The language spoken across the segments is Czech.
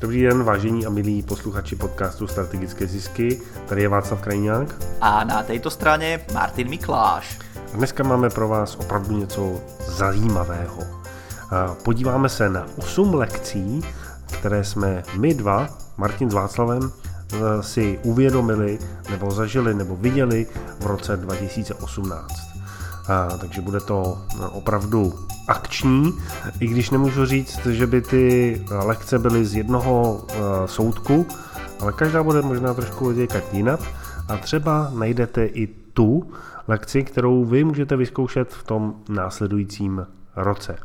Dobrý den, vážení a milí posluchači podcastu Strategické zisky. Tady je Václav Krajňák. A na této straně Martin Mikláš. A dneska máme pro vás opravdu něco zajímavého. Podíváme se na 8 lekcí, které jsme my dva, Martin s Václavem, e, si uvědomili, nebo zažili, nebo viděli v roce 2018. Takže bude to opravdu akční, i když nemůžu říct, že by ty lekce byly z jednoho uh, soudku, ale každá bude možná trošku vytěkat jinak a třeba najdete i tu lekci, kterou vy můžete vyzkoušet v tom následujícím roce.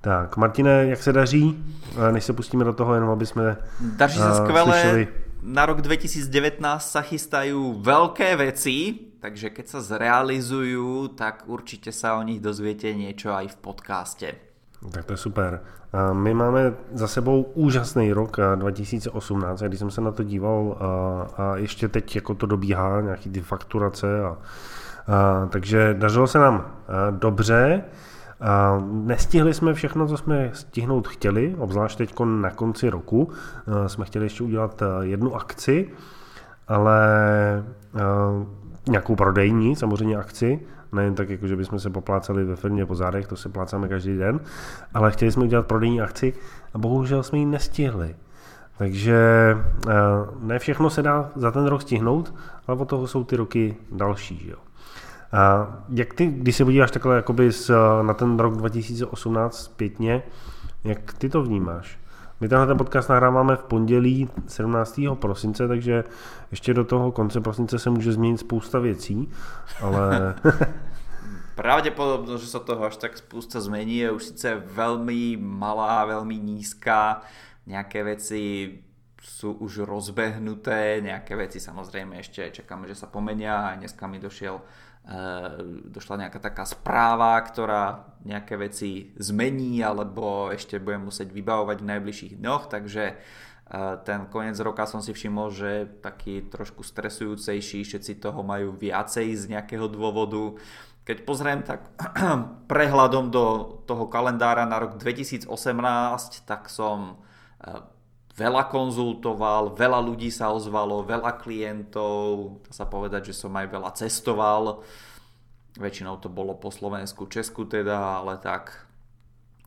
Tak, Martine, jak se daří? Než se pustíme do toho, jenom aby jsme Daří se skvěle. Slyšeli. Na rok 2019 sa chystajú veľké veci, takže keď sa zrealizujú, tak určitě sa o nich dozviete niečo aj v podcaste. Tak to je super. My máme za sebou úžasný rok 2018, když jsem se na to díval a, a ještě teď jako to dobíhá, nějaký ty fakturace a, a takže dařilo se nám dobře. Nestihli jsme všechno, co jsme stihnout chtěli, obzvlášť teď na konci roku. Jsme chtěli ještě udělat jednu akci, ale nějakou prodejní, samozřejmě akci, nejen tak, jako že bychom se poplácali ve firmě po zádech, to se plácáme každý den, ale chtěli jsme udělat prodejní akci a bohužel jsme ji nestihli. Takže ne všechno se dá za ten rok stihnout, ale od toho jsou ty roky další. Že jo. A jak ty, když se podíváš takhle jakoby na ten rok 2018 zpětně, jak ty to vnímáš? My tenhle ten podcast nahráváme v pondělí 17. prosince, takže ještě do toho konce prosince se může změnit spousta věcí, ale... Pravděpodobnost, že se toho až tak spousta změní, je už sice velmi malá, velmi nízká. Nějaké věci jsou už rozbehnuté, nějaké věci samozřejmě ještě čekáme, že se pomenia. Dneska mi došel došla nejaká taká správa, ktorá nejaké veci zmení alebo ešte budem musieť vybavovať v najbližších dňoch, takže eh, ten koniec roka som si všimol, že taký trošku stresujúcejší, všetci toho majú viacej z nejakého dôvodu. Keď pozriem tak prehľadom do toho kalendára na rok 2018, tak som eh, veľa konzultoval, veľa ľudí sa ozvalo, veľa klientov, dá sa povedať, že som aj veľa cestoval. Väčšinou to bolo po Slovensku, Česku teda, ale tak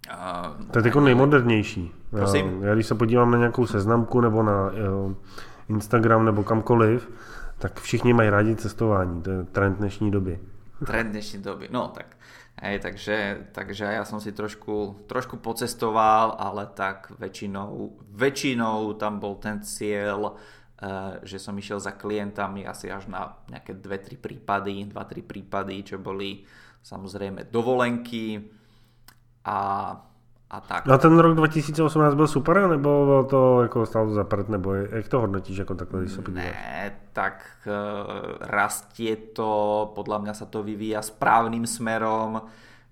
Uh, to je jako nejmodernější. Prosím? Já když se podívám na nějakou seznamku nebo na uh, Instagram nebo kamkoliv, tak všichni mají rádi cestování. To je trend dnešní doby. Trend dnešní doby, no tak Hej, takže, takže ja som si trošku, trošku pocestoval, ale tak väčšinou, väčšinou tam bol ten cieľ, uh, že som išiel za klientami asi až na nejaké 2-3 prípady, 2-3 prípady, čo boli samozrejme dovolenky. A a tak. A ten rok 2018 byl super, nebo to jako stálo za prd, nebo jak to hodnotíš jako takhle, když se podíváš? Ne, tak uh, rastie to, podľa mňa sa to vyvíja správným smerom,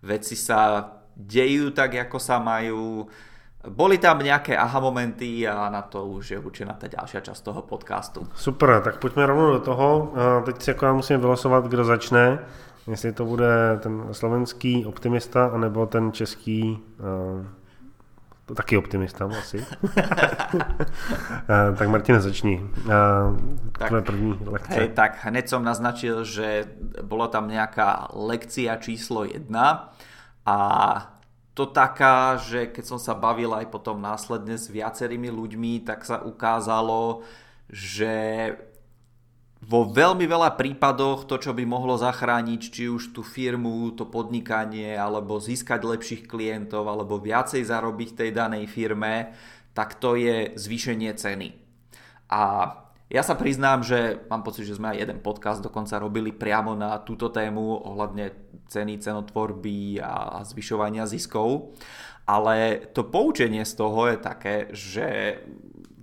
veci sa dejú tak, ako sa majú, boli tam nějaké aha momenty a na to už je určená ta další část toho podcastu. Super, tak pojďme rovnou do toho. Teď si jako musíme vylosovat, kdo začne. Jestli to bude ten slovenský optimista, anebo ten český uh, to taky optimista asi. uh, tak Martin, začni. Uh, tak, tvoje první lekce. Hej, tak hned som naznačil, že bola tam nejaká lekcia číslo jedna a to taká, že keď som sa bavil aj potom následne s viacerými ľuďmi, tak sa ukázalo, že vo veľmi veľa prípadoch to, čo by mohlo zachrániť či už tú firmu, to podnikanie, alebo získať lepších klientov, alebo viacej zarobiť tej danej firme, tak to je zvýšenie ceny. A ja sa priznám, že mám pocit, že sme aj jeden podcast dokonca robili priamo na túto tému ohľadne ceny, cenotvorby a zvyšovania ziskov. Ale to poučenie z toho je také, že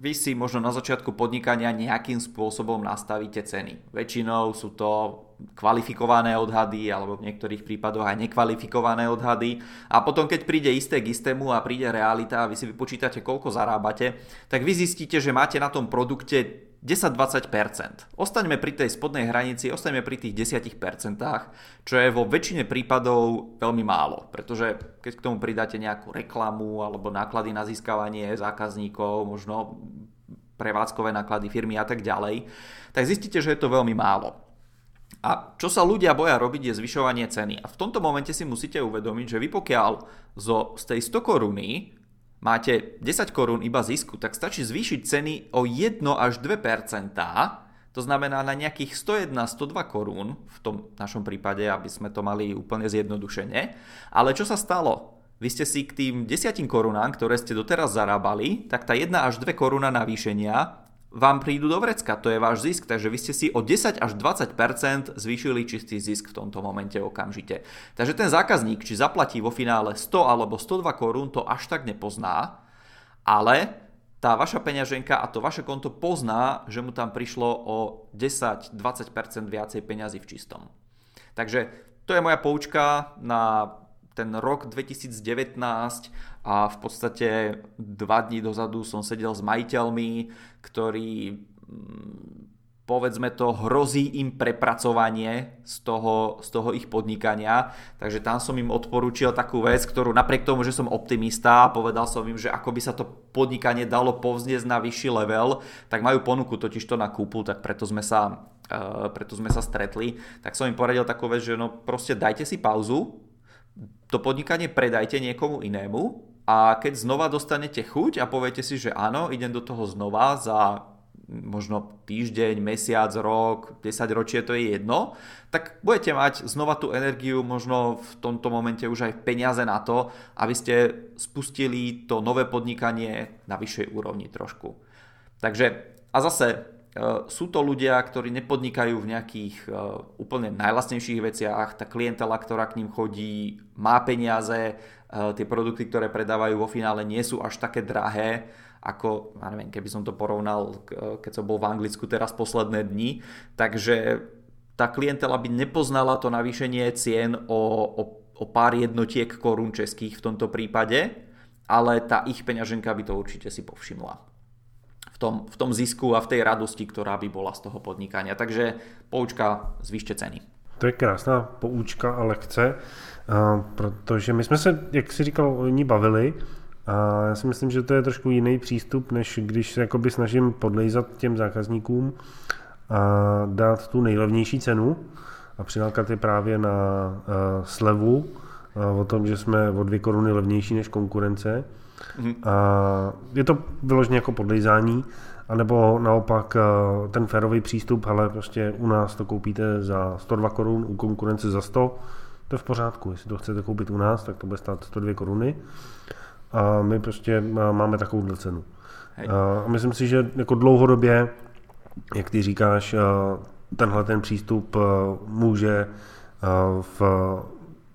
vy si možno na začiatku podnikania nejakým spôsobom nastavíte ceny. Väčšinou sú to kvalifikované odhady alebo v niektorých prípadoch aj nekvalifikované odhady a potom keď príde isté k istému a príde realita a vy si vypočítate koľko zarábate, tak vy zistíte, že máte na tom produkte 10-20%. Ostaňme pri tej spodnej hranici, ostaňme pri tých 10%, čo je vo väčšine prípadov veľmi málo, pretože keď k tomu pridáte nejakú reklamu alebo náklady na získavanie zákazníkov, možno prevádzkové náklady firmy a tak ďalej, tak zistíte, že je to veľmi málo. A čo sa ľudia boja robiť je zvyšovanie ceny. A v tomto momente si musíte uvedomiť, že vy pokiaľ zo, z tej 100 koruny máte 10 korún iba zisku, tak stačí zvýšiť ceny o 1 až 2% to znamená na nejakých 101-102 korún v tom našom prípade, aby sme to mali úplne zjednodušene. Ale čo sa stalo? Vy ste si k tým 10 korunám, ktoré ste doteraz zarábali, tak tá 1 až 2 koruna navýšenia vám prídu do vrecka, to je váš zisk, takže vy ste si o 10 až 20% zvýšili čistý zisk v tomto momente okamžite. Takže ten zákazník, či zaplatí vo finále 100 alebo 102 korún, to až tak nepozná, ale tá vaša peňaženka a to vaše konto pozná, že mu tam prišlo o 10-20% viacej peňazí v čistom. Takže to je moja poučka na ten rok 2019 a v podstate dva dní dozadu som sedel s majiteľmi, ktorí mm, povedzme to, hrozí im prepracovanie z toho, z toho ich podnikania. Takže tam som im odporúčil takú vec, ktorú napriek tomu, že som optimista, povedal som im, že ako by sa to podnikanie dalo povzniesť na vyšší level, tak majú ponuku totiž to na kúpu, tak preto sme sa, uh, preto sme sa stretli. Tak som im poradil takú vec, že no proste dajte si pauzu, to podnikanie predajte niekomu inému a keď znova dostanete chuť a poviete si, že áno, idem do toho znova za možno týždeň, mesiac, rok, 10 ročie, to je jedno, tak budete mať znova tú energiu, možno v tomto momente už aj peniaze na to, aby ste spustili to nové podnikanie na vyššej úrovni trošku. Takže a zase Eh, sú to ľudia, ktorí nepodnikajú v nejakých eh, úplne najlasnejších veciach, tá klientela, ktorá k ním chodí, má peniaze, tie produkty, ktoré predávajú vo finále nie sú až také drahé, ako, ja neviem, keby som to porovnal, keď som bol v Anglicku teraz posledné dni, takže tá klientela by nepoznala to navýšenie cien o, o, o pár jednotiek korún českých v tomto prípade, ale tá ich peňaženka by to určite si povšimla tom, v tom zisku a v tej radosti, ktorá by bola z toho podnikania. Takže poučka, zvýšte ceny. To je krásná poučka a lekce, protože my jsme se, jak si říkal, o ní bavili a já si myslím, že to je trošku jiný přístup, než když se jakoby snažím podlejzat těm zákazníkům a dát tu nejlevnější cenu a přilákat je právě na slevu o tom, že jsme o dvě koruny levnější než konkurence Mm-hmm. A je to vyloženě jako podlejzání, anebo naopak eh, ten férový přístup, ale prostě u nás to koupíte za 102 korun, u konkurence za 100, to je v pořádku. Jestli to chcete koupit u nás, tak to bude stát 102 koruny. A my prostě máme takovou cenu. Hej. A myslím si, že jako dlouhodobě, jak ty říkáš, tenhle ten přístup může v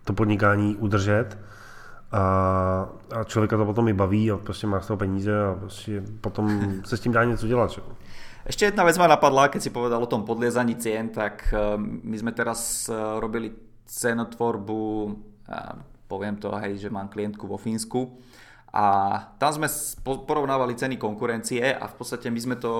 to podnikání udržet a, a člověka to potom i baví a prostě má z toho peníze a prostě potom se s tím dá něco dělat. Čo? Ešte jedna vec ma napadla, keď si povedal o tom podliezaní cien, tak eh, my sme teraz eh, robili cenotvorbu, poviem to, hej, že mám klientku vo Fínsku a tam sme porovnávali ceny konkurencie a v podstate my sme to,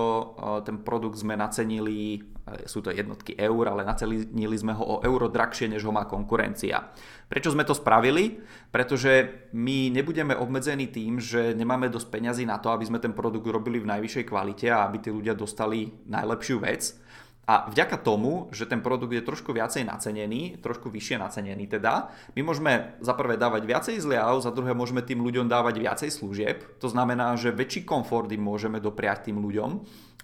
ten produkt sme nacenili, sú to jednotky eur, ale nacenili sme ho o euro drahšie, než ho má konkurencia. Prečo sme to spravili? Pretože my nebudeme obmedzení tým, že nemáme dosť peňazí na to, aby sme ten produkt robili v najvyššej kvalite a aby tí ľudia dostali najlepšiu vec a vďaka tomu, že ten produkt je trošku viacej nacenený, trošku vyššie nacenený teda, my môžeme za prvé dávať viacej zliav, za druhé môžeme tým ľuďom dávať viacej služieb, to znamená, že väčší komfort im môžeme dopriať tým ľuďom.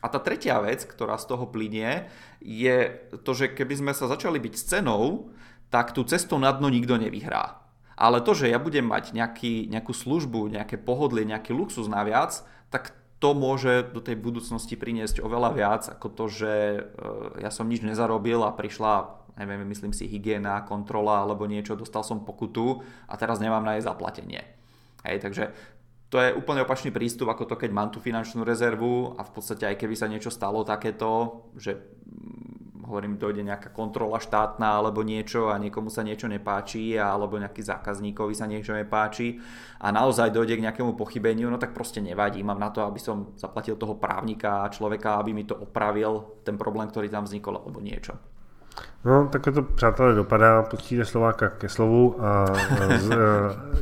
A tá tretia vec, ktorá z toho plinie, je to, že keby sme sa začali byť s cenou, tak tú cestu na dno nikto nevyhrá. Ale to, že ja budem mať nejaký, nejakú službu, nejaké pohodlie, nejaký luxus naviac, tak to môže do tej budúcnosti priniesť oveľa viac ako to, že e, ja som nič nezarobil a prišla, neviem, myslím si, hygiena, kontrola alebo niečo, dostal som pokutu a teraz nemám na jej zaplatenie. Hej, takže to je úplne opačný prístup ako to, keď mám tú finančnú rezervu a v podstate aj keby sa niečo stalo takéto, že hovorím, dojde nejaká kontrola štátna alebo niečo a niekomu sa niečo nepáči alebo nejaký zákazníkovi sa niečo nepáči a naozaj dojde k nejakému pochybeniu, no tak proste nevadí. Mám na to, aby som zaplatil toho právnika a človeka, aby mi to opravil, ten problém, ktorý tam vznikol alebo niečo. No, takhle to, přátelé, dopadá. Počtíte Slováka ke slovu a z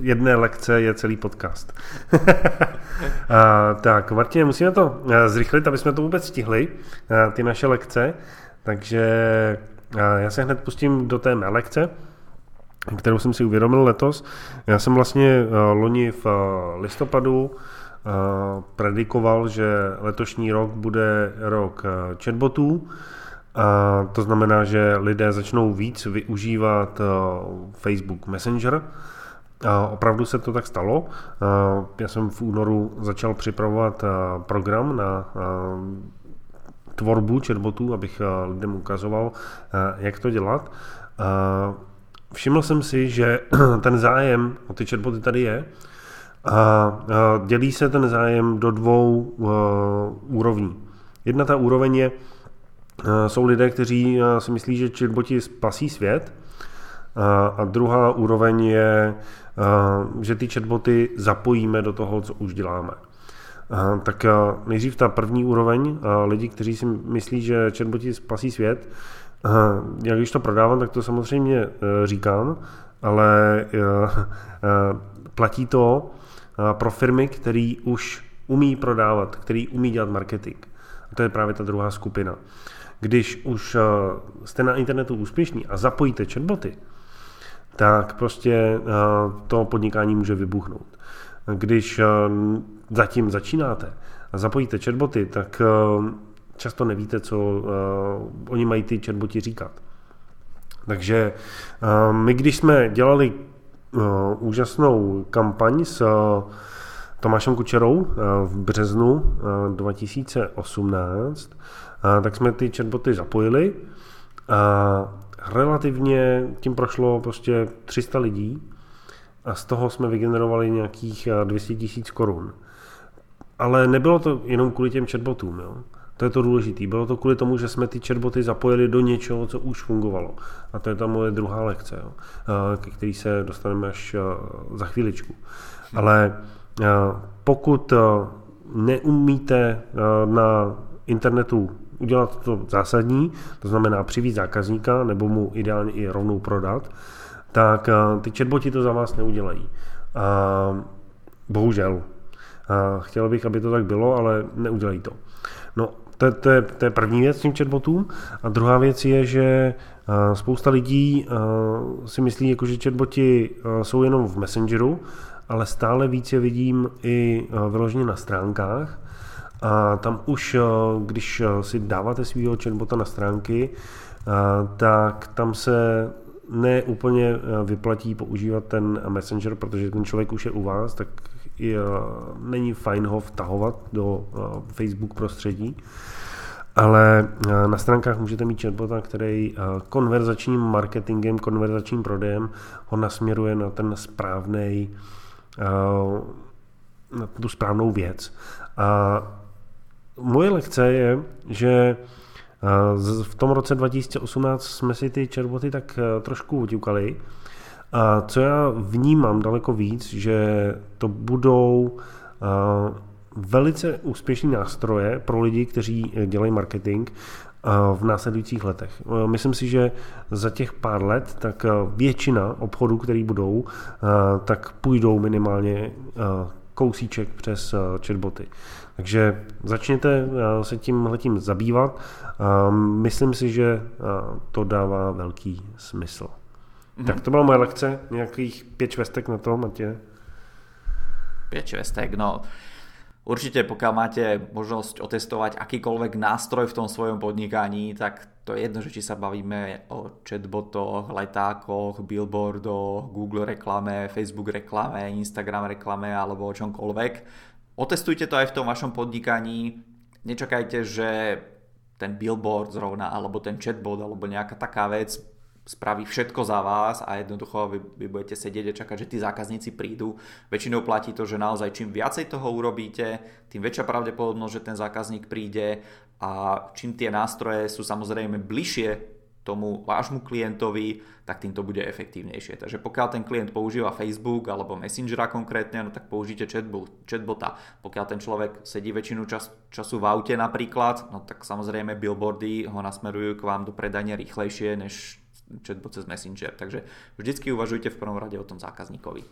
jedné lekce je celý podcast. a, tak, Martin, musíme to eh, zrychlit, aby jsme to vůbec stihli, eh, ty naše lekce. Takže já se hned pustím do té mé lekce, kterou jsem si uvědomil letos. Já jsem vlastně loni v listopadu predikoval, že letošní rok bude rok chatbotů, a to znamená, že lidé začnou víc využívat Facebook Messenger. A opravdu se to tak stalo. Já jsem v únoru začal připravovat program na tvorbu chatbotů, abych lidem ukazoval, jak to dělat. Všiml jsem si, že ten zájem o ty chatboty tady je a dělí se ten zájem do dvou úrovní. Jedna ta úroveň je, Eh, jsou lidé, kteří eh, si myslí, že chatboti spasí svět. Eh, a druhá úroveň je, že ty chatboty zapojíme do toho, co už děláme. Tak nejdřív ta první úroveň, lidi, kteří si myslí, že chatboti spasí svět, jak když to prodávám, tak to samozřejmě říkám, ale platí to pro firmy, které už umí prodávat, který umí dělat marketing. A to je právě ta druhá skupina když už eh, jste na internetu úspěšní a zapojíte chatboty, tak prostě eh, to podnikání může vybuchnout. Když eh, zatím začínáte a zapojíte chatboty, tak často nevíte, co oni mají ty chatboti říkat. Takže my, když jsme dělali úžasnou kampaň s Tomášem Kučerou v březnu 2018, tak jsme ty chatboty zapojili a relativně tím prošlo prostě 300 lidí a z toho jsme vygenerovali nějakých 200 tisíc korun. Ale nebylo to jenom kvůli těm chatbotům, jo. To je to důležité. Bylo to kvůli tomu, že jsme ty chatboty zapojili do něčeho, co už fungovalo. A to je ta moje druhá lekce, jo, ke který se dostaneme až za chvíličku. Ale pokud neumíte na internetu udělat to zásadní, to znamená přivít zákazníka nebo mu ideálně i rovnou prodat, tak eh, ty chatboti to za vás neudělají. A bohužel. A chtěl bych, aby to tak bylo, ale neudělají to. No, to, to, je, to je první věc s tím chatbotům. A druhá věc je, že eh, spousta lidí eh, si myslí, jako, že chatboti jsou jenom v Messengeru, ale stále více vidím i vyloženě na stránkách, a tam už, když si dáváte svého chatbota na stránky, tak tam se ne úplně vyplatí používat ten Messenger, protože ten člověk už je u vás, tak je, není fajn ho vtahovat do Facebook prostředí. Ale na stránkách můžete mít chatbota, který konverzačním marketingem, konverzačním prodejem ho nasměruje na ten správný, na tu správnou věc. A moje lekce je, že eh, v tom roce 2018 jsme si ty chatboty tak eh, trošku utíkali. A co já vnímám daleko víc, že to budou eh, velice úspěšní nástroje pro lidi, kteří dělají marketing v následujících letech. Myslím si, že za těch pár let tak většina obchodů, které budou, tak půjdou minimálně kousíček přes chatboty. Takže začněte se tím letím zabývat. Myslím si, že to dává velký smysl. Mm-hmm. Tak to byla moje lekce, nějakých pět švestek na to, Matě. Pět švestek, no. Určite pokiaľ máte možnosť otestovať akýkoľvek nástroj v tom svojom podnikaní, tak to je jedno, že či sa bavíme o chatbotoch, letákoch, billboardoch, Google reklame, Facebook reklame, Instagram reklame alebo o čomkoľvek Otestujte to aj v tom vašom podnikaní. Nečakajte, že ten billboard zrovna, alebo ten chatbot, alebo nejaká taká vec spraví všetko za vás a jednoducho vy, vy budete sedieť a čakať, že tí zákazníci prídu. Väčšinou platí to, že naozaj čím viacej toho urobíte, tým väčšia pravdepodobnosť, že ten zákazník príde a čím tie nástroje sú samozrejme bližšie tomu vášmu klientovi, tak tým to bude efektívnejšie. Takže pokiaľ ten klient používa Facebook alebo Messengera konkrétne, no tak použite chatbot, chatbota. Pokiaľ ten človek sedí väčšinu čas, času v aute napríklad, no tak samozrejme billboardy ho nasmerujú k vám do predania rýchlejšie než chatbot cez Messenger. Takže vždycky uvažujte v prvom rade o tom zákazníkovi.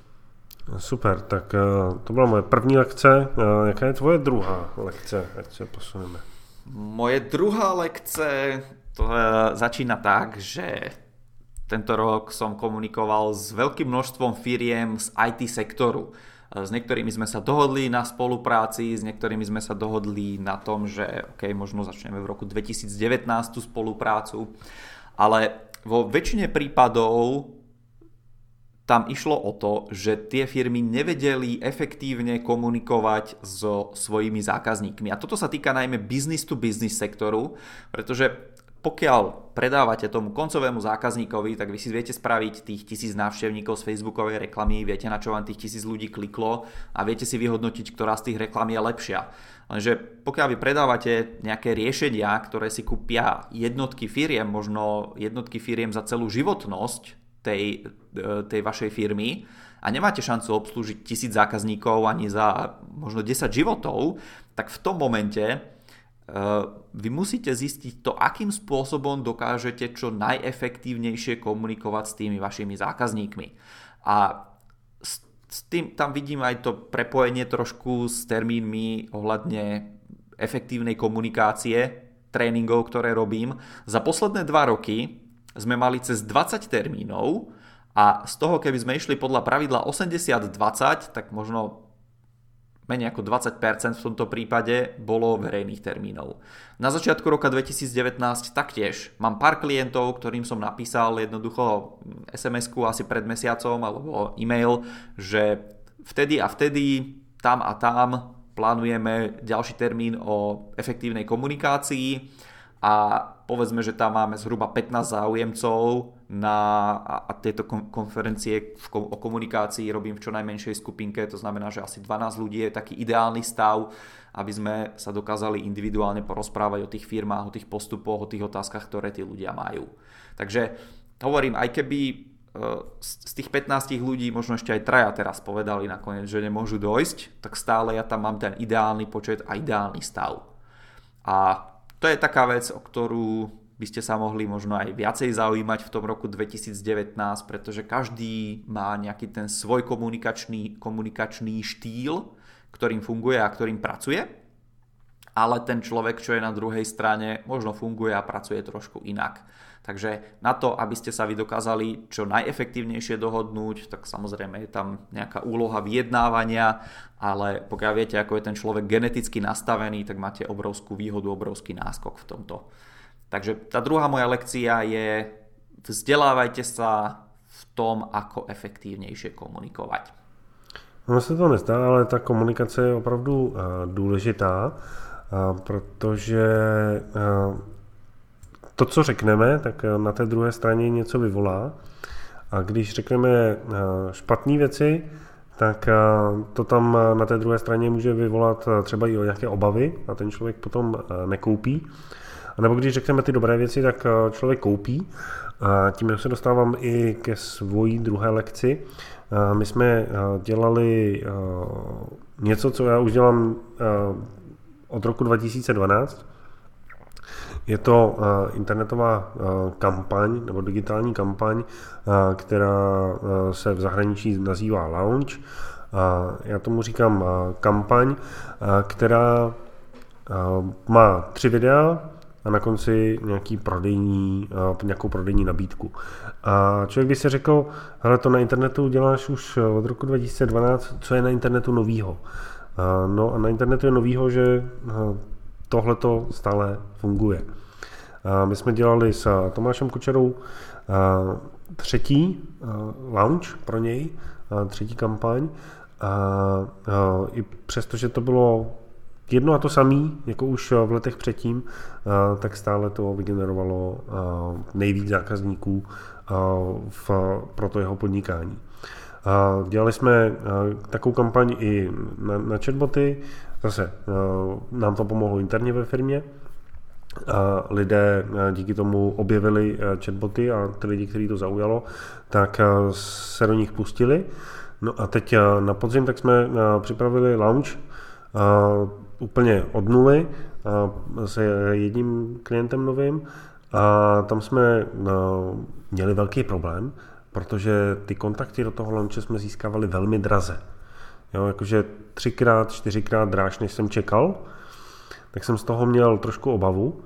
Super, tak eh, to byla moje první lekce. Eh, jaká je tvoje druhá lekce, ať se posuneme? Moje druhá lekce to začína tak, že tento rok som komunikoval s veľkým množstvom firiem z IT sektoru. S niektorými sme sa dohodli na spolupráci, s niektorými sme sa dohodli na tom, že OK, možno začneme v roku 2019 tú spoluprácu, ale vo väčšine prípadov tam išlo o to, že tie firmy nevedeli efektívne komunikovať so svojimi zákazníkmi. A toto sa týka najmä business to business sektoru, pretože pokiaľ predávate tomu koncovému zákazníkovi, tak vy si viete spraviť tých tisíc návštevníkov z facebookovej reklamy, viete na čo vám tých tisíc ľudí kliklo a viete si vyhodnotiť, ktorá z tých reklam je lepšia. Lenže pokiaľ vy predávate nejaké riešenia, ktoré si kúpia jednotky firiem, možno jednotky firiem za celú životnosť tej, e, tej vašej firmy a nemáte šancu obslúžiť tisíc zákazníkov ani za možno 10 životov, tak v tom momente vy musíte zistiť to, akým spôsobom dokážete čo najefektívnejšie komunikovať s tými vašimi zákazníkmi. A s tým, tam vidím aj to prepojenie trošku s termínmi ohľadne efektívnej komunikácie, tréningov, ktoré robím. Za posledné dva roky sme mali cez 20 termínov a z toho, keby sme išli podľa pravidla 80-20, tak možno menej ako 20% v tomto prípade bolo verejných termínov. Na začiatku roka 2019 taktiež mám pár klientov, ktorým som napísal jednoducho SMS-ku asi pred mesiacom alebo e-mail, že vtedy a vtedy, tam a tam plánujeme ďalší termín o efektívnej komunikácii a povedzme, že tam máme zhruba 15 záujemcov na, a, a tieto konferencie v, o komunikácii robím v čo najmenšej skupinke, to znamená, že asi 12 ľudí je taký ideálny stav, aby sme sa dokázali individuálne porozprávať o tých firmách, o tých postupoch, o tých otázkach, ktoré tí ľudia majú. Takže hovorím, aj keby e, z tých 15 ľudí možno ešte aj traja teraz povedali nakoniec, že nemôžu dojsť, tak stále ja tam mám ten ideálny počet a ideálny stav. A to je taká vec, o ktorú by ste sa mohli možno aj viacej zaujímať v tom roku 2019, pretože každý má nejaký ten svoj komunikačný, komunikačný štýl, ktorým funguje a ktorým pracuje, ale ten človek, čo je na druhej strane, možno funguje a pracuje trošku inak. Takže na to, aby ste sa vy dokázali čo najefektívnejšie dohodnúť, tak samozrejme je tam nejaká úloha vyjednávania, ale pokiaľ viete, ako je ten človek geneticky nastavený, tak máte obrovskú výhodu, obrovský náskok v tomto. Takže tá druhá moja lekcia je vzdelávajte sa v tom, ako efektívnejšie komunikovať. Ono se to nezdá, ale ta komunikace je opravdu uh, důležitá, uh, protože uh, to, co řekneme, tak eh, na té druhé straně něco vyvolá. A když řekneme eh, špatné věci, tak eh, to tam na té druhé straně může vyvolat třeba i o nějaké obavy a ten člověk potom nekoupí. A nebo když řekneme ty dobré věci, tak člověk koupí. A tím se dostávám i ke svojí druhé lekci. My jsme dělali něco, co já už dělám od roku 2012, je to uh, internetová uh, kampaň nebo digitální kampaň, uh, která se v zahraničí nazývá Launch. Já tomu říkám kampaň, která má tři videa a na konci nějaký prodejní, nějakou prodejní nabídku. A člověk by si řekl, hele, to na internetu děláš už od roku 2012, co je na internetu novýho? No a na internetu je novýho, že tohle to stále funguje. My jsme dělali s Tomášem Kučerou třetí launch pro něj, třetí kampaň. A i přesto, že to bylo jedno a to samý, jako už v letech předtím, tak stále to vygenerovalo nejvíc zákazníků pro to jeho podnikání. Dělali jsme takovou kampaň i na, na chatboty, zase nám to pomohlo interně ve firmě, a lidé díky tomu objevili chatboty a ty lidi, kteří to zaujalo, tak se do nich pustili. No a teď na podzim tak jsme připravili launch úplně od nuly se jedním klientem novým a tam jsme měli velký problém, protože ty kontakty do toho launche jsme získávali velmi draze. Jo, jakože třikrát, čtyřikrát dráž, než jsem čekal, tak jsem z toho měl trošku obavu,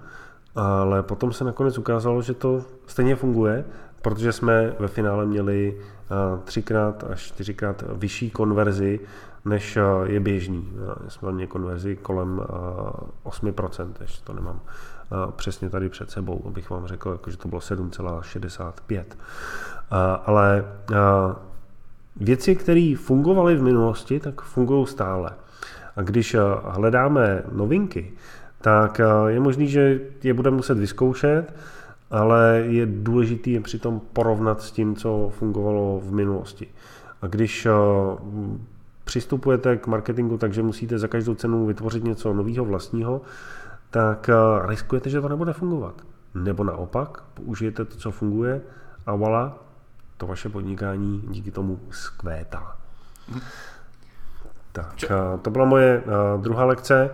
ale potom se nakonec ukázalo, že to stejně funguje, protože jsme ve finále měli třikrát až čtyřikrát vyšší konverzi, než je běžný. Jsme měli konverzi kolem 8%, ještě to nemám přesně tady před sebou, abych vám řekl, jako, že to bylo 7,65. Ale věci, které fungovaly v minulosti, tak fungují stále. A když hledáme novinky, tak je možný, že je budeme muset vyzkoušet, ale je důležité je přitom porovnat s tím, co fungovalo v minulosti. A když přistupujete k marketingu takže musíte za každou cenu vytvořit něco nového vlastního, tak eh, riskujete, že to nebude fungovat. Nebo naopak, použijete to, co funguje a voilà, to vaše podnikání díky tomu skvétá. Tak, to byla moje uh, druhá lekce.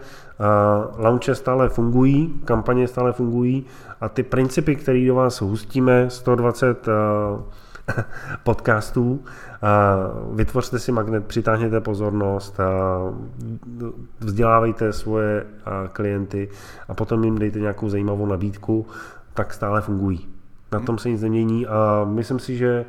Launche stále fungují, kampaně stále fungují a ty principy, které do vás hustíme, 120 uh, podcastů. Vytvořte si magnet, přitáhněte pozornost, vzdělávejte svoje klienty a potom jim dejte nějakou zajímavou nabídku, tak stále fungují. Na tom se nic nemění a myslím si, že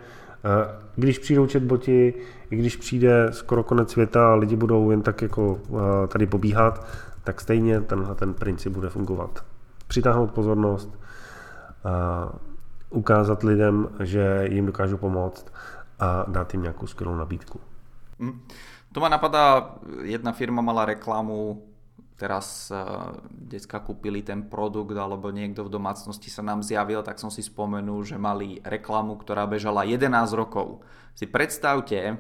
když přijdou chatboti, i když přijde skoro konec světa a lidi budou jen tak jako tady pobíhat, tak stejně tenhle ten princip bude fungovat. Přitáhnout pozornost, ukázat lidem, že jim dokážu pomoct a dát jim nějakou skvělou nabídku. Mm. To ma napadá, jedna firma mala reklamu, teraz uh, decka kúpili ten produkt alebo niekto v domácnosti sa nám zjavil, tak som si spomenul, že mali reklamu, ktorá bežala 11 rokov. Si predstavte,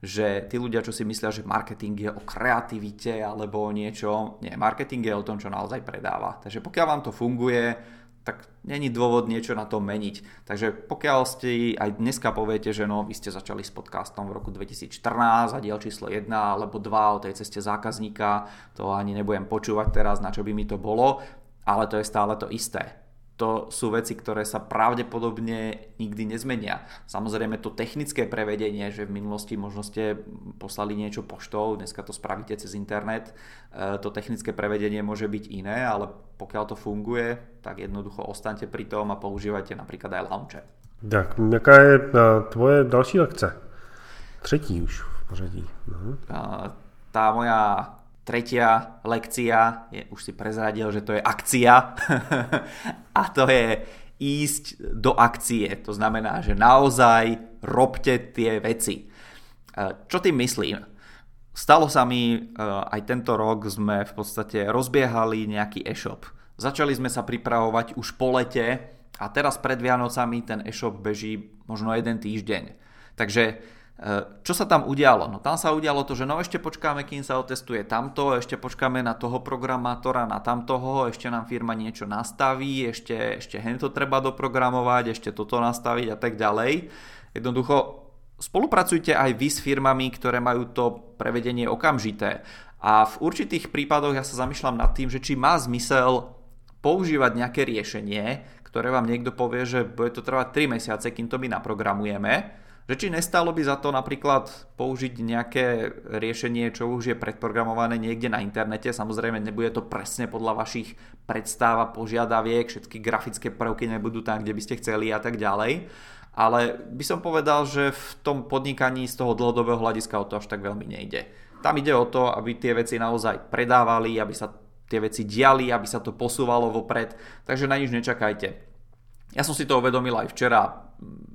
že tí ľudia, čo si myslia, že marketing je o kreativite alebo o niečo, nie, marketing je o tom, čo naozaj predáva. Takže pokiaľ vám to funguje, tak není dôvod niečo na tom meniť. Takže pokiaľ ste aj dneska poviete, že no, vy ste začali s podcastom v roku 2014 a diel číslo 1 alebo 2 o tej ceste zákazníka, to ani nebudem počúvať teraz, na čo by mi to bolo, ale to je stále to isté to sú veci, ktoré sa pravdepodobne nikdy nezmenia. Samozrejme to technické prevedenie, že v minulosti možno ste poslali niečo poštou, dneska to spravíte cez internet, e, to technické prevedenie môže byť iné, ale pokiaľ to funguje, tak jednoducho ostaňte pri tom a používajte napríklad aj launche. Tak, jaká je e, tvoje další lekce? Třetí už v pořadí. No. Tá moja tretia lekcia, je, už si prezradil, že to je akcia a to je ísť do akcie. To znamená, že naozaj robte tie veci. E, čo tým myslím? Stalo sa mi, e, aj tento rok sme v podstate rozbiehali nejaký e-shop. Začali sme sa pripravovať už po lete a teraz pred Vianocami ten e-shop beží možno jeden týždeň. Takže čo sa tam udialo? No tam sa udialo to, že no ešte počkáme, kým sa otestuje tamto, ešte počkáme na toho programátora, na tamtoho, ešte nám firma niečo nastaví, ešte, ešte hento treba doprogramovať, ešte toto nastaviť a tak ďalej. Jednoducho spolupracujte aj vy s firmami, ktoré majú to prevedenie okamžité. A v určitých prípadoch ja sa zamýšľam nad tým, že či má zmysel používať nejaké riešenie, ktoré vám niekto povie, že bude to trvať 3 mesiace, kým to my naprogramujeme, že či nestalo by za to napríklad použiť nejaké riešenie, čo už je predprogramované niekde na internete. Samozrejme, nebude to presne podľa vašich predstav a požiadaviek, všetky grafické prvky nebudú tam, kde by ste chceli a tak ďalej. Ale by som povedal, že v tom podnikaní z toho dlhodobého hľadiska o to až tak veľmi nejde. Tam ide o to, aby tie veci naozaj predávali, aby sa tie veci diali, aby sa to posúvalo vopred, takže na nič nečakajte Ja som si to uvedomil aj včera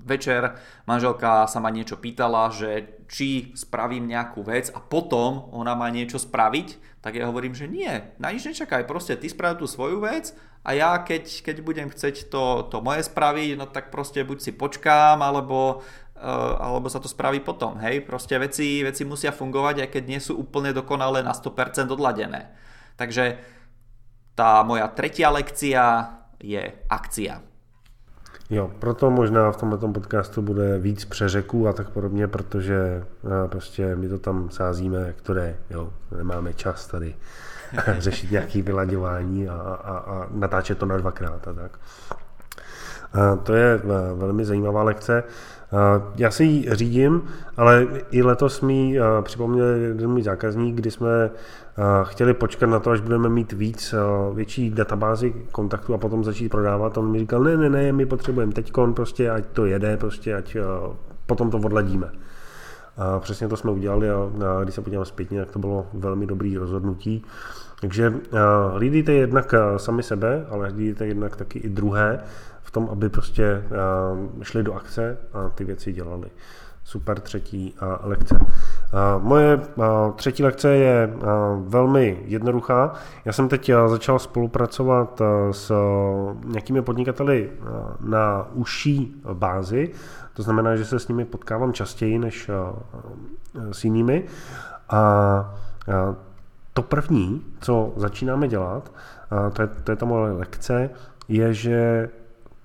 večer. Manželka sa ma niečo pýtala, že či spravím nejakú vec a potom ona má niečo spraviť, tak ja hovorím, že nie, na nič nečakaj, proste ty sprav tú svoju vec a ja keď, keď budem chceť to, to moje spraviť, no tak proste buď si počkám, alebo, uh, alebo sa to spraví potom, hej, proste veci, veci musia fungovať, aj keď nie sú úplne dokonale na 100% odladené. Takže tá moja tretia lekcia je akcia. Jo, proto možná v tomto podcastu bude víc přeřeků a tak podobně, protože uh, prostě my to tam sázíme, které, jo, nemáme čas tady řešit nějaké vyladěvání a, a, a natáčet to na dvakrát a tak. A to je uh, velmi zajímavá lekce. Já si ji řídím, ale i letos mi připomněl jeden můj zákazník, kdy jsme chtěli počkat na to, až budeme mít víc, větší databázi kontaktů a potom začít prodávat. On mi říkal, ne, ne, ne, my potřebujeme teďkon, prostě, ať to jede, prostě, ať potom to odladíme. A přesně to jsme udělali a když se podívám zpětně, tak to bylo velmi dobrý rozhodnutí. Takže hlídejte jednak sami sebe, ale hlídejte jednak taky i druhé v tom, aby prostě šli do akce a ty věci dělali. Super třetí lekce. Moje třetí lekce je velmi jednoduchá. Já jsem teď začal spolupracovat s nějakými podnikateli na užší bázi, to znamená, že se s nimi potkávám častěji než s jinými. A to první, co začínáme dělat, to je, to je ta moje lekce, je, že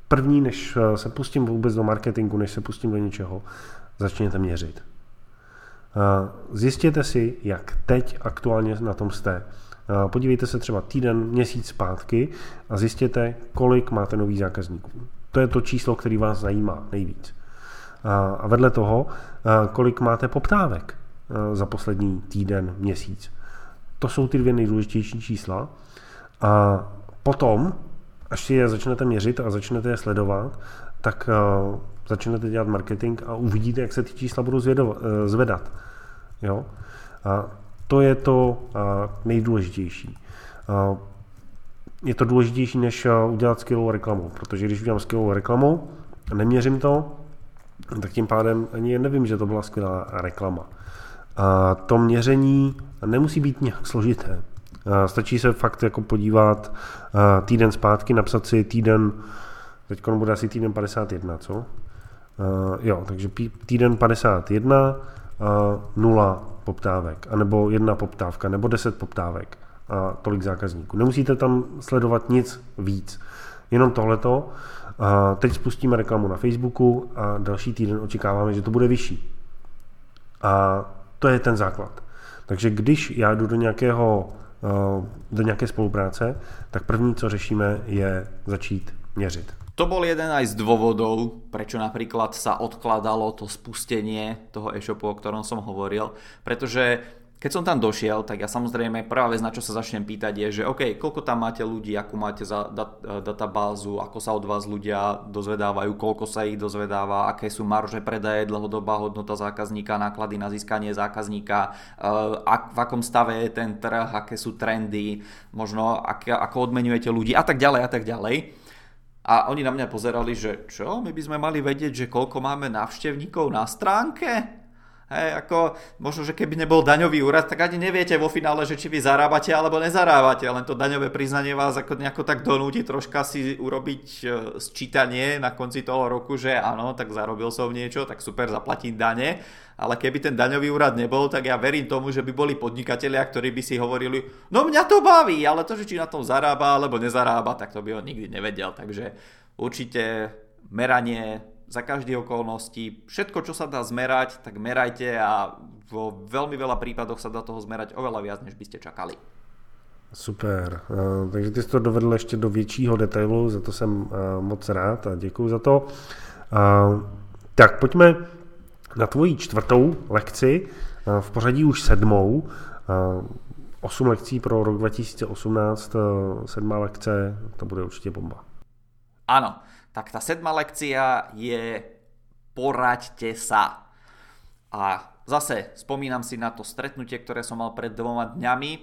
první, než se pustím vůbec do marketingu, než se pustím do něčeho, začněte měřit. Zjistěte si, jak teď aktuálně na tom jste. Podívejte se třeba týden, měsíc zpátky a zjistěte, kolik máte nových zákazníků. To je to číslo, který vás zajímá nejvíc. A vedle toho, kolik máte poptávek za poslední týden, měsíc. To jsou ty dvě nejdůležitější čísla. A potom, až si je začnete měřit a začnete je sledovat, tak začnete dělat marketing a uvidíte, jak se ty čísla budou eh, zvedat. Jo? A to je to nejdůležitější. Je to důležitější, než udělat skvělou reklamu, protože když udělám skvělou reklamu a neměřím to, tak tím pádem ani nevím, že to byla skvělá reklama. A to měření nemusí být nějak složité. Stačí se fakt jako podívat týden zpátky, napsat si týden, teď bude asi týden 51, co? Uh, jo, takže týden 51, uh, nula poptávek, anebo jedna poptávka, nebo 10 poptávek a tolik zákazníků. Nemusíte tam sledovat nic víc, jenom tohleto. Uh, teď spustíme reklamu na Facebooku a další týden očekáváme, že to bude vyšší. A to je ten základ. Takže když já jdu do nějakého do nějaké spolupráce, tak první, co řešíme, je začít měřit. To bol jeden aj z dôvodov, prečo napríklad sa odkladalo to spustenie toho e-shopu, o ktorom som hovoril, pretože keď som tam došiel, tak ja samozrejme prvá vec, na čo sa začnem pýtať je, že OK, koľko tam máte ľudí, akú máte za dat, databázu, ako sa od vás ľudia dozvedávajú, koľko sa ich dozvedáva, aké sú marže predaje, dlhodobá hodnota zákazníka, náklady na získanie zákazníka, uh, ak, v akom stave je ten trh, aké sú trendy, možno ak, ako odmenujete ľudí a tak ďalej a tak ďalej. A oni na mňa pozerali, že čo, my by sme mali vedieť, že koľko máme návštevníkov na stránke? Hej, ako, možno, že keby nebol daňový úrad, tak ani neviete vo finále, že či vy zarábate alebo nezarábate, len to daňové priznanie vás ako nejako tak donúti troška si urobiť e, sčítanie na konci toho roku, že áno, tak zarobil som niečo, tak super, zaplatím dane, ale keby ten daňový úrad nebol, tak ja verím tomu, že by boli podnikatelia, ktorí by si hovorili, no mňa to baví, ale to, že či na tom zarába alebo nezarába, tak to by on nikdy nevedel, takže určite meranie za každé okolnosti. Všetko, čo sa dá zmerať, tak merajte a vo veľmi veľa prípadoch sa dá toho zmerať oveľa viac, než by ste čakali. Super, uh, takže ty jsi to dovedl ještě do většího detailu, za to jsem uh, moc rád a děkuji za to. Uh, tak pojďme na tvoji čtvrtou lekci, v pořadí už sedmou, osm lekcí pro rok 2018, sedmá lekce, to bude určitě bomba. Ano, tak tá sedma lekcia je poraďte sa. A zase spomínam si na to stretnutie, ktoré som mal pred dvoma dňami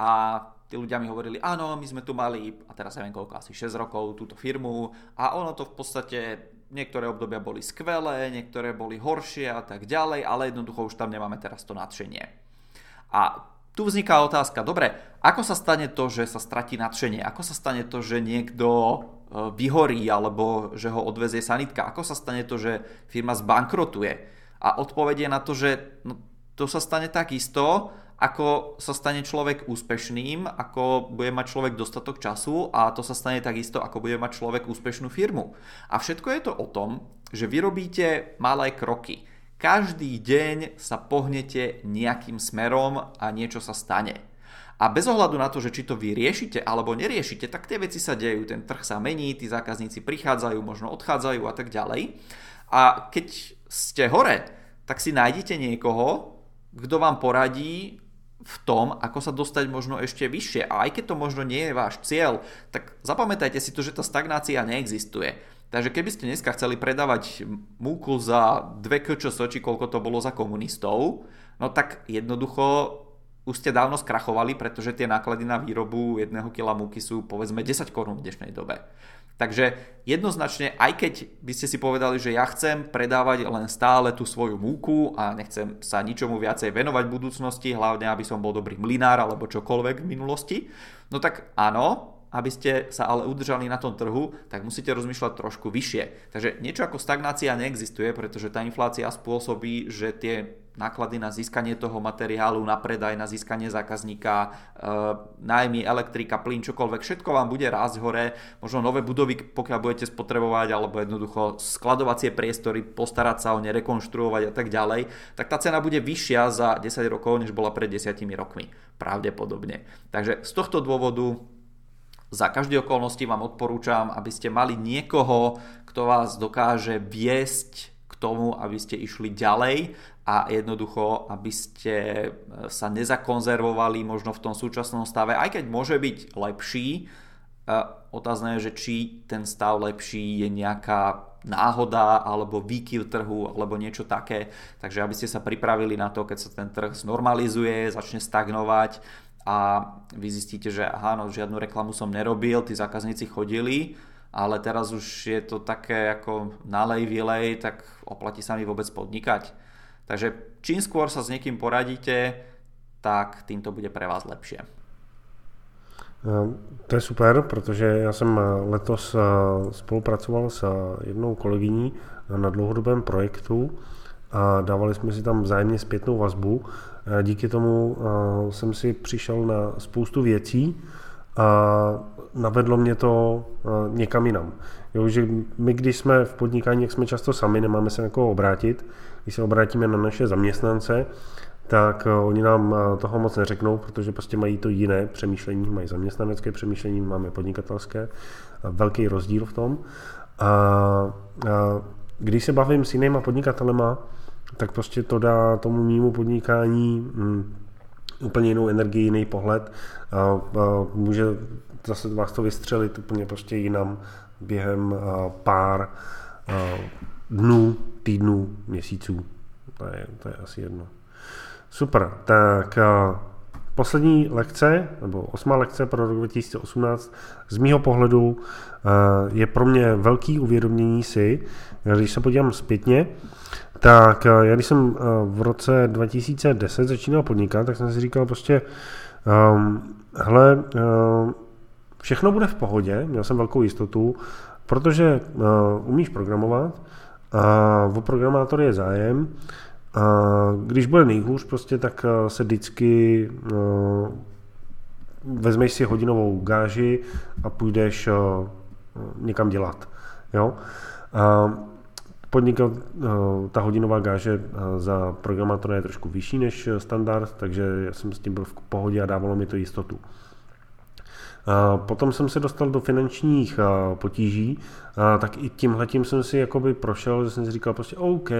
a tí ľudia mi hovorili, áno, my sme tu mali, a teraz neviem koľko, asi 6 rokov túto firmu a ono to v podstate niektoré obdobia boli skvelé, niektoré boli horšie a tak ďalej, ale jednoducho už tam nemáme teraz to nadšenie. A tu vzniká otázka, dobre, ako sa stane to, že sa stratí nadšenie? Ako sa stane to, že niekto e, vyhorí alebo že ho odvezie sanitka? Ako sa stane to, že firma zbankrotuje? A odpovedie na to, že no, to sa stane takisto, ako sa stane človek úspešným, ako bude mať človek dostatok času a to sa stane takisto, ako bude mať človek úspešnú firmu. A všetko je to o tom, že vyrobíte malé kroky. Každý deň sa pohnete nejakým smerom a niečo sa stane. A bez ohľadu na to, že či to vy riešite alebo neriešite, tak tie veci sa dejú. Ten trh sa mení, tí zákazníci prichádzajú, možno odchádzajú a tak ďalej. A keď ste hore, tak si nájdete niekoho, kto vám poradí v tom, ako sa dostať možno ešte vyššie. A aj keď to možno nie je váš cieľ, tak zapamätajte si to, že tá stagnácia neexistuje. Takže keby ste dneska chceli predávať múku za dve kčs, či koľko to bolo za komunistov, no tak jednoducho už ste dávno skrachovali, pretože tie náklady na výrobu jedného kila múky sú povedzme 10 korún v dnešnej dobe. Takže jednoznačne, aj keď by ste si povedali, že ja chcem predávať len stále tú svoju múku a nechcem sa ničomu viacej venovať v budúcnosti, hlavne aby som bol dobrý mlinár alebo čokoľvek v minulosti, no tak áno, aby ste sa ale udržali na tom trhu, tak musíte rozmýšľať trošku vyššie. Takže niečo ako stagnácia neexistuje, pretože tá inflácia spôsobí, že tie náklady na získanie toho materiálu, na predaj, na získanie zákazníka, e, nájmy, elektrika, plyn, čokoľvek, všetko vám bude rásť hore, možno nové budovy, pokiaľ budete spotrebovať, alebo jednoducho skladovacie priestory, postarať sa o ne, rekonštruovať a tak ďalej, tak tá cena bude vyššia za 10 rokov, než bola pred 10 rokmi. Pravdepodobne. Takže z tohto dôvodu za každé okolnosti vám odporúčam, aby ste mali niekoho, kto vás dokáže viesť k tomu, aby ste išli ďalej a jednoducho, aby ste e, sa nezakonzervovali možno v tom súčasnom stave, aj keď môže byť lepší, e, otázne je, že či ten stav lepší je nejaká náhoda alebo výkyv trhu alebo niečo také. Takže aby ste sa pripravili na to, keď sa ten trh znormalizuje, začne stagnovať a vy zistíte, že aha, no, žiadnu reklamu som nerobil, tí zákazníci chodili, ale teraz už je to také ako nalej, vylej, tak oplatí sa mi vôbec podnikať. Takže čím skôr sa s niekým poradíte, tak tým to bude pre vás lepšie. To je super, protože já jsem letos spolupracoval s jednou kolegyní na dlouhodobém projektu a dávali jsme si tam vzájemně zpětnou vazbu. Díky tomu jsem si přišel na spoustu věcí a navedlo mě to někam jinam. Jo, že my, když jsme v podnikání, jak jsme často sami, nemáme se na koho obrátit, když se obrátíme na naše zaměstnance, tak oni nám toho moc neřeknou, protože prostě mají to jiné přemýšlení, mají zaměstnanecké přemýšlení, máme podnikatelské, velký rozdíl v tom. A, a když se bavím s jinýma podnikatelema, tak prostě to dá tomu mýmu podnikání hm, úplně jinou energii, jiný pohled a, a může zase vás to vystřelit úplně prostě jinam během a, pár a, dnů, týdnů, měsíců. To je, to je asi jedno. Super, tak a, poslední lekce, nebo osmá lekce pro rok 2018, z mýho pohledu je pro mě velký uvědomění si, když se podívám zpětně, tak já když jsem v roce 2010 začínal podnikat, tak jsem si říkal prostě, um, hele, um, všechno bude v pohodě, měl jsem velkou jistotu, protože uh, umíš programovat a o programátor je zájem, a když bude nejhůř, prostě tak uh, se vždycky uh, vezmeš si hodinovou gáži a půjdeš uh, někam dělat. Jo? A podnikat, ta hodinová gáže za programátora je trošku vyšší než standard, takže já jsem s tím byl v pohodě a dávalo mi to jistotu. Potom jsem se dostal do finančních potíží, tak i tímhletím jsem si jakoby prošel, že jsem si říkal prostě OK,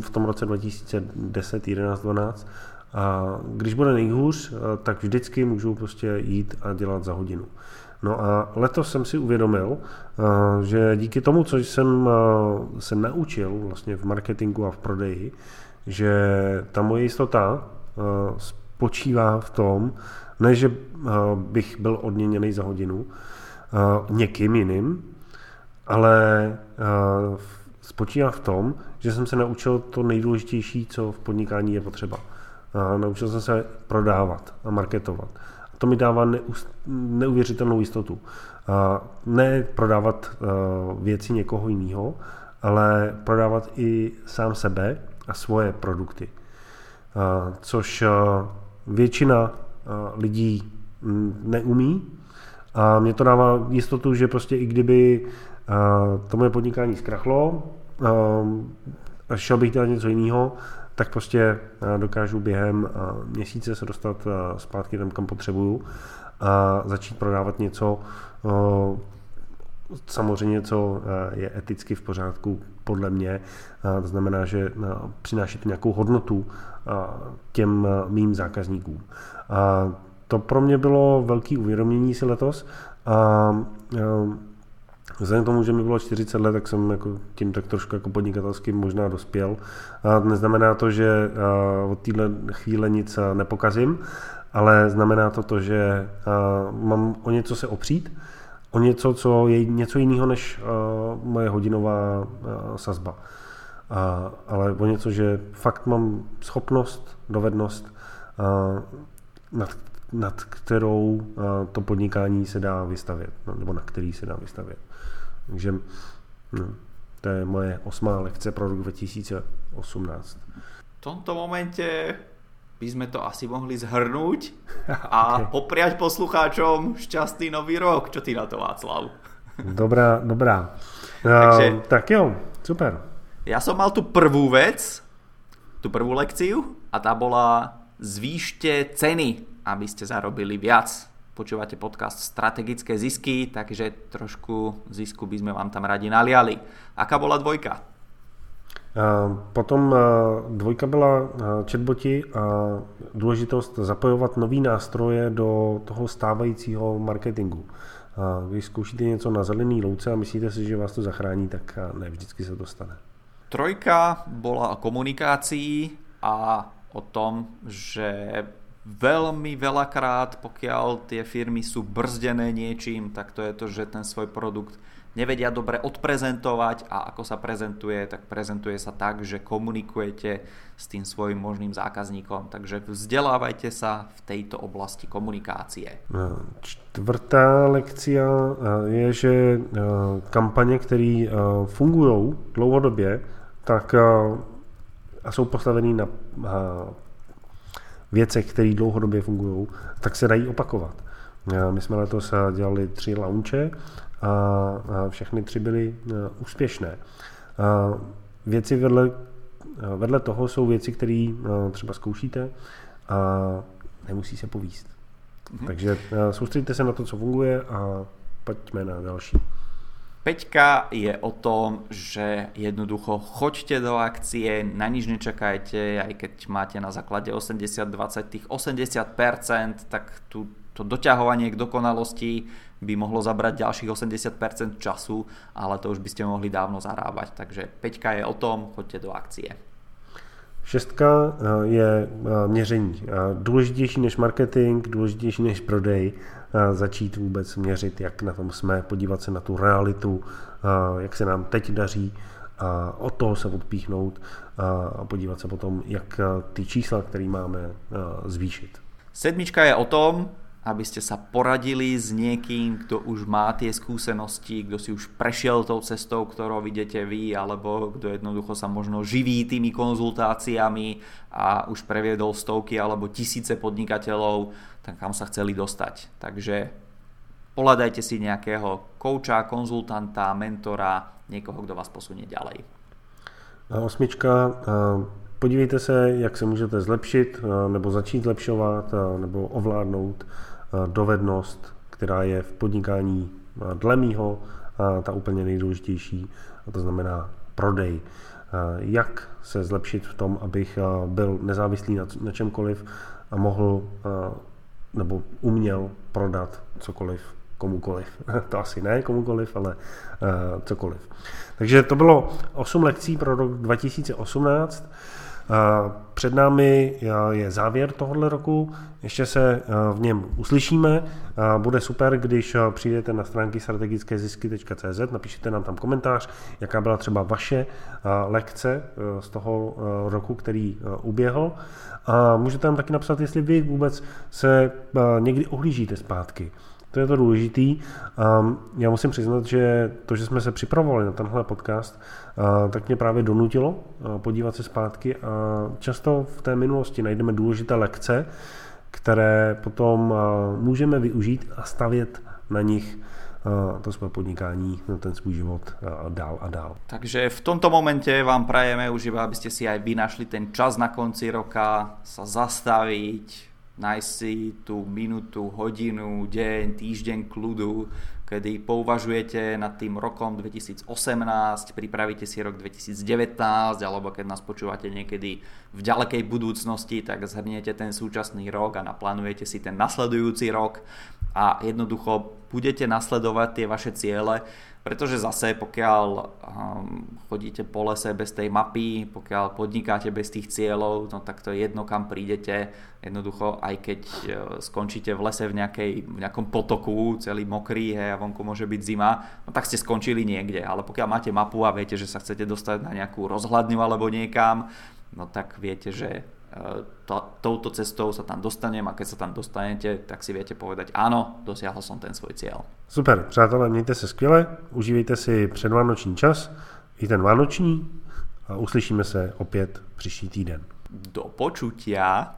v tom roce 2010, 11, 12, a když bude nejhůř, tak vždycky můžu prostě jít a dělat za hodinu. No a letos jsem si uvědomil, že díky tomu, co jsem se naučil vlastně v marketingu a v prodeji, že ta moje jistota spočívá v tom, Ne, že bych byl odměněný za hodinu někým jiným, ale spočívá v tom, že jsem se naučil to nejdůležitější, co v podnikání je potřeba. Naučil jsem se prodávat a marketovat. To mi dává neuvěřitelnou jistotu. Ne prodávat věci někoho jiného, ale prodávat i sám sebe a svoje produkty. Což většina lidí neumí a mě to dává jistotu, že prostě i kdyby to moje podnikání zkrachlo šel bych dělat něco jiného, tak prostě dokážu během měsíce se dostat zpátky tam, kam potřebuju a začít prodávat něco, samozřejmě, co je eticky v pořádku podle mě. To znamená, že přináší to nějakou hodnotu těm mým zákazníkům. To pro mě bylo velký uvědomění si letos a Vzhledem k tomu, že mi bylo 40 let, tak jsem jako tím tak trošku jako podnikatelským možná dospěl. A neznamená to, že od téhle chvíle nic nepokazím, ale znamená to to, že mám o něco se opřít, o něco, co je něco jiného než moje hodinová sazba. Ale o něco, že fakt mám schopnost, dovednost, nad, nad kterou to podnikání se dá vystavět, nebo na který se dá vystavět. Takže no, to je moje osmá lekce pro rok 2018. V tomto momente by sme to asi mohli zhrnúť a okay. popriať poslucháčom šťastný nový rok. Čo ty na to, Václav? Dobrá, dobrá. Takže, uh, tak jo, super. Ja som mal tu prvú vec, tú prvú lekciu a tá bola zvýšte ceny, aby ste zarobili viac počúvate podcast Strategické zisky, takže trošku zisku by sme vám tam radi naliali. Aká bola dvojka? Potom dvojka byla chatboti a důležitost zapojovat nový nástroje do toho stávajícího marketingu. Když zkoušíte něco na zelený louce a myslíte si, že vás to zachrání, tak ne vždycky se to stane. Trojka bola o komunikácii a o tom, že veľmi veľakrát, pokiaľ tie firmy sú brzdené niečím, tak to je to, že ten svoj produkt nevedia dobre odprezentovať a ako sa prezentuje, tak prezentuje sa tak, že komunikujete s tým svojim možným zákazníkom. Takže vzdelávajte sa v tejto oblasti komunikácie. Čtvrtá lekcia eh, je, že eh, kampaně, které eh, fungují dlouhodobě, tak a jsou postavený na věcech, které dlouhodobě fungují, tak se dají opakovat. My jsme letos dělali tři launche a všechny tři byly e, úspěšné. Věci vedle, vedle toho jsou věci, které třeba zkoušíte a nemusí se povíst. Mm-hmm. Takže soustředíte se na to, co funguje a pojďme na další. Peťka je o tom, že jednoducho choďte do akcie, na nič nečakajte, aj keď máte na základe 80-20 tých 80%, tak tu, to doťahovanie k dokonalosti by mohlo zabrať ďalších 80% času, ale to už by ste mohli dávno zarábať. Takže Peťka je o tom, choďte do akcie. Šestka eh, je eh, měření. Eh, důležitější než marketing, důležitější než prodej, začít vůbec měřit, jak na tom jsme, podívat se na tu realitu, jak se nám teď daří, a od toho se odpíchnout a podívat se potom, jak ty čísla, které máme, zvýšit. Sedmička je o tom, aby ste sa poradili s niekým, kto už má tie skúsenosti, kto si už prešiel tou cestou, ktorou vidíte vy, alebo kto jednoducho sa možno živí tými konzultáciami a už previedol stovky alebo tisíce podnikateľov, tak kam sa chceli dostať. Takže pohľadajte si nejakého kouča, konzultanta, mentora, někoho, kdo vás posunie ďalej. A osmička, podívejte se, jak se můžete zlepšit, nebo začít zlepšovat, nebo ovládnout dovednost, která je v podnikání dle mýho ta úplně nejdůležitější, a to znamená prodej. Jak se zlepšit v tom, abych byl nezávislý na, na čemkoliv a mohl nebo uměl prodat cokoliv komukoliv. to asi ne komukoliv, ale cokoliv. Takže to bylo 8 lekcí pro rok 2018. Před námi je závěr tohohle roku, ještě se v něm uslyšíme. Bude super, když přijdete na stránky strategickézisky.cz, napíšete nám tam komentář, jaká byla třeba vaše lekce z toho roku, který uběhl. A můžete tam taky napsat, jestli vy vůbec se někdy ohlížíte zpátky to je to důležitý. Já musím přiznat, že to, že jsme se připravovali na tenhle podcast, tak mě právě donutilo podívat se zpátky a často v té minulosti najdeme důležité lekce, které potom můžeme využít a stavět na nich to svoje podnikání, na ten svůj život dál a dál. Takže v tomto momente vám prajeme už iba, si aj vy našli ten čas na konci roka sa zastaviť, nájsť si tú minútu, hodinu, deň, týždeň kľudu, kedy pouvažujete nad tým rokom 2018, pripravíte si rok 2019, alebo keď nás počúvate niekedy v ďalekej budúcnosti, tak zhrniete ten súčasný rok a naplánujete si ten nasledujúci rok. A jednoducho budete nasledovať tie vaše ciele pretože zase pokiaľ um, chodíte po lese bez tej mapy, pokiaľ podnikáte bez tých cieľov, no tak to je jedno kam prídete. Jednoducho aj keď uh, skončíte v lese v, nejakej, v nejakom potoku, celý mokrý hej, a vonku môže byť zima, no tak ste skončili niekde. Ale pokiaľ máte mapu a viete, že sa chcete dostať na nejakú rozhľadňu alebo niekam, no tak viete, že to, touto cestou sa tam dostanem a keď sa tam dostanete, tak si viete povedať áno, dosiahol som ten svoj cieľ. Super, přátelé, mějte se skvěle, užívejte si předvánoční čas, i ten vánoční a uslyšíme se opět příští týden. Do počutia.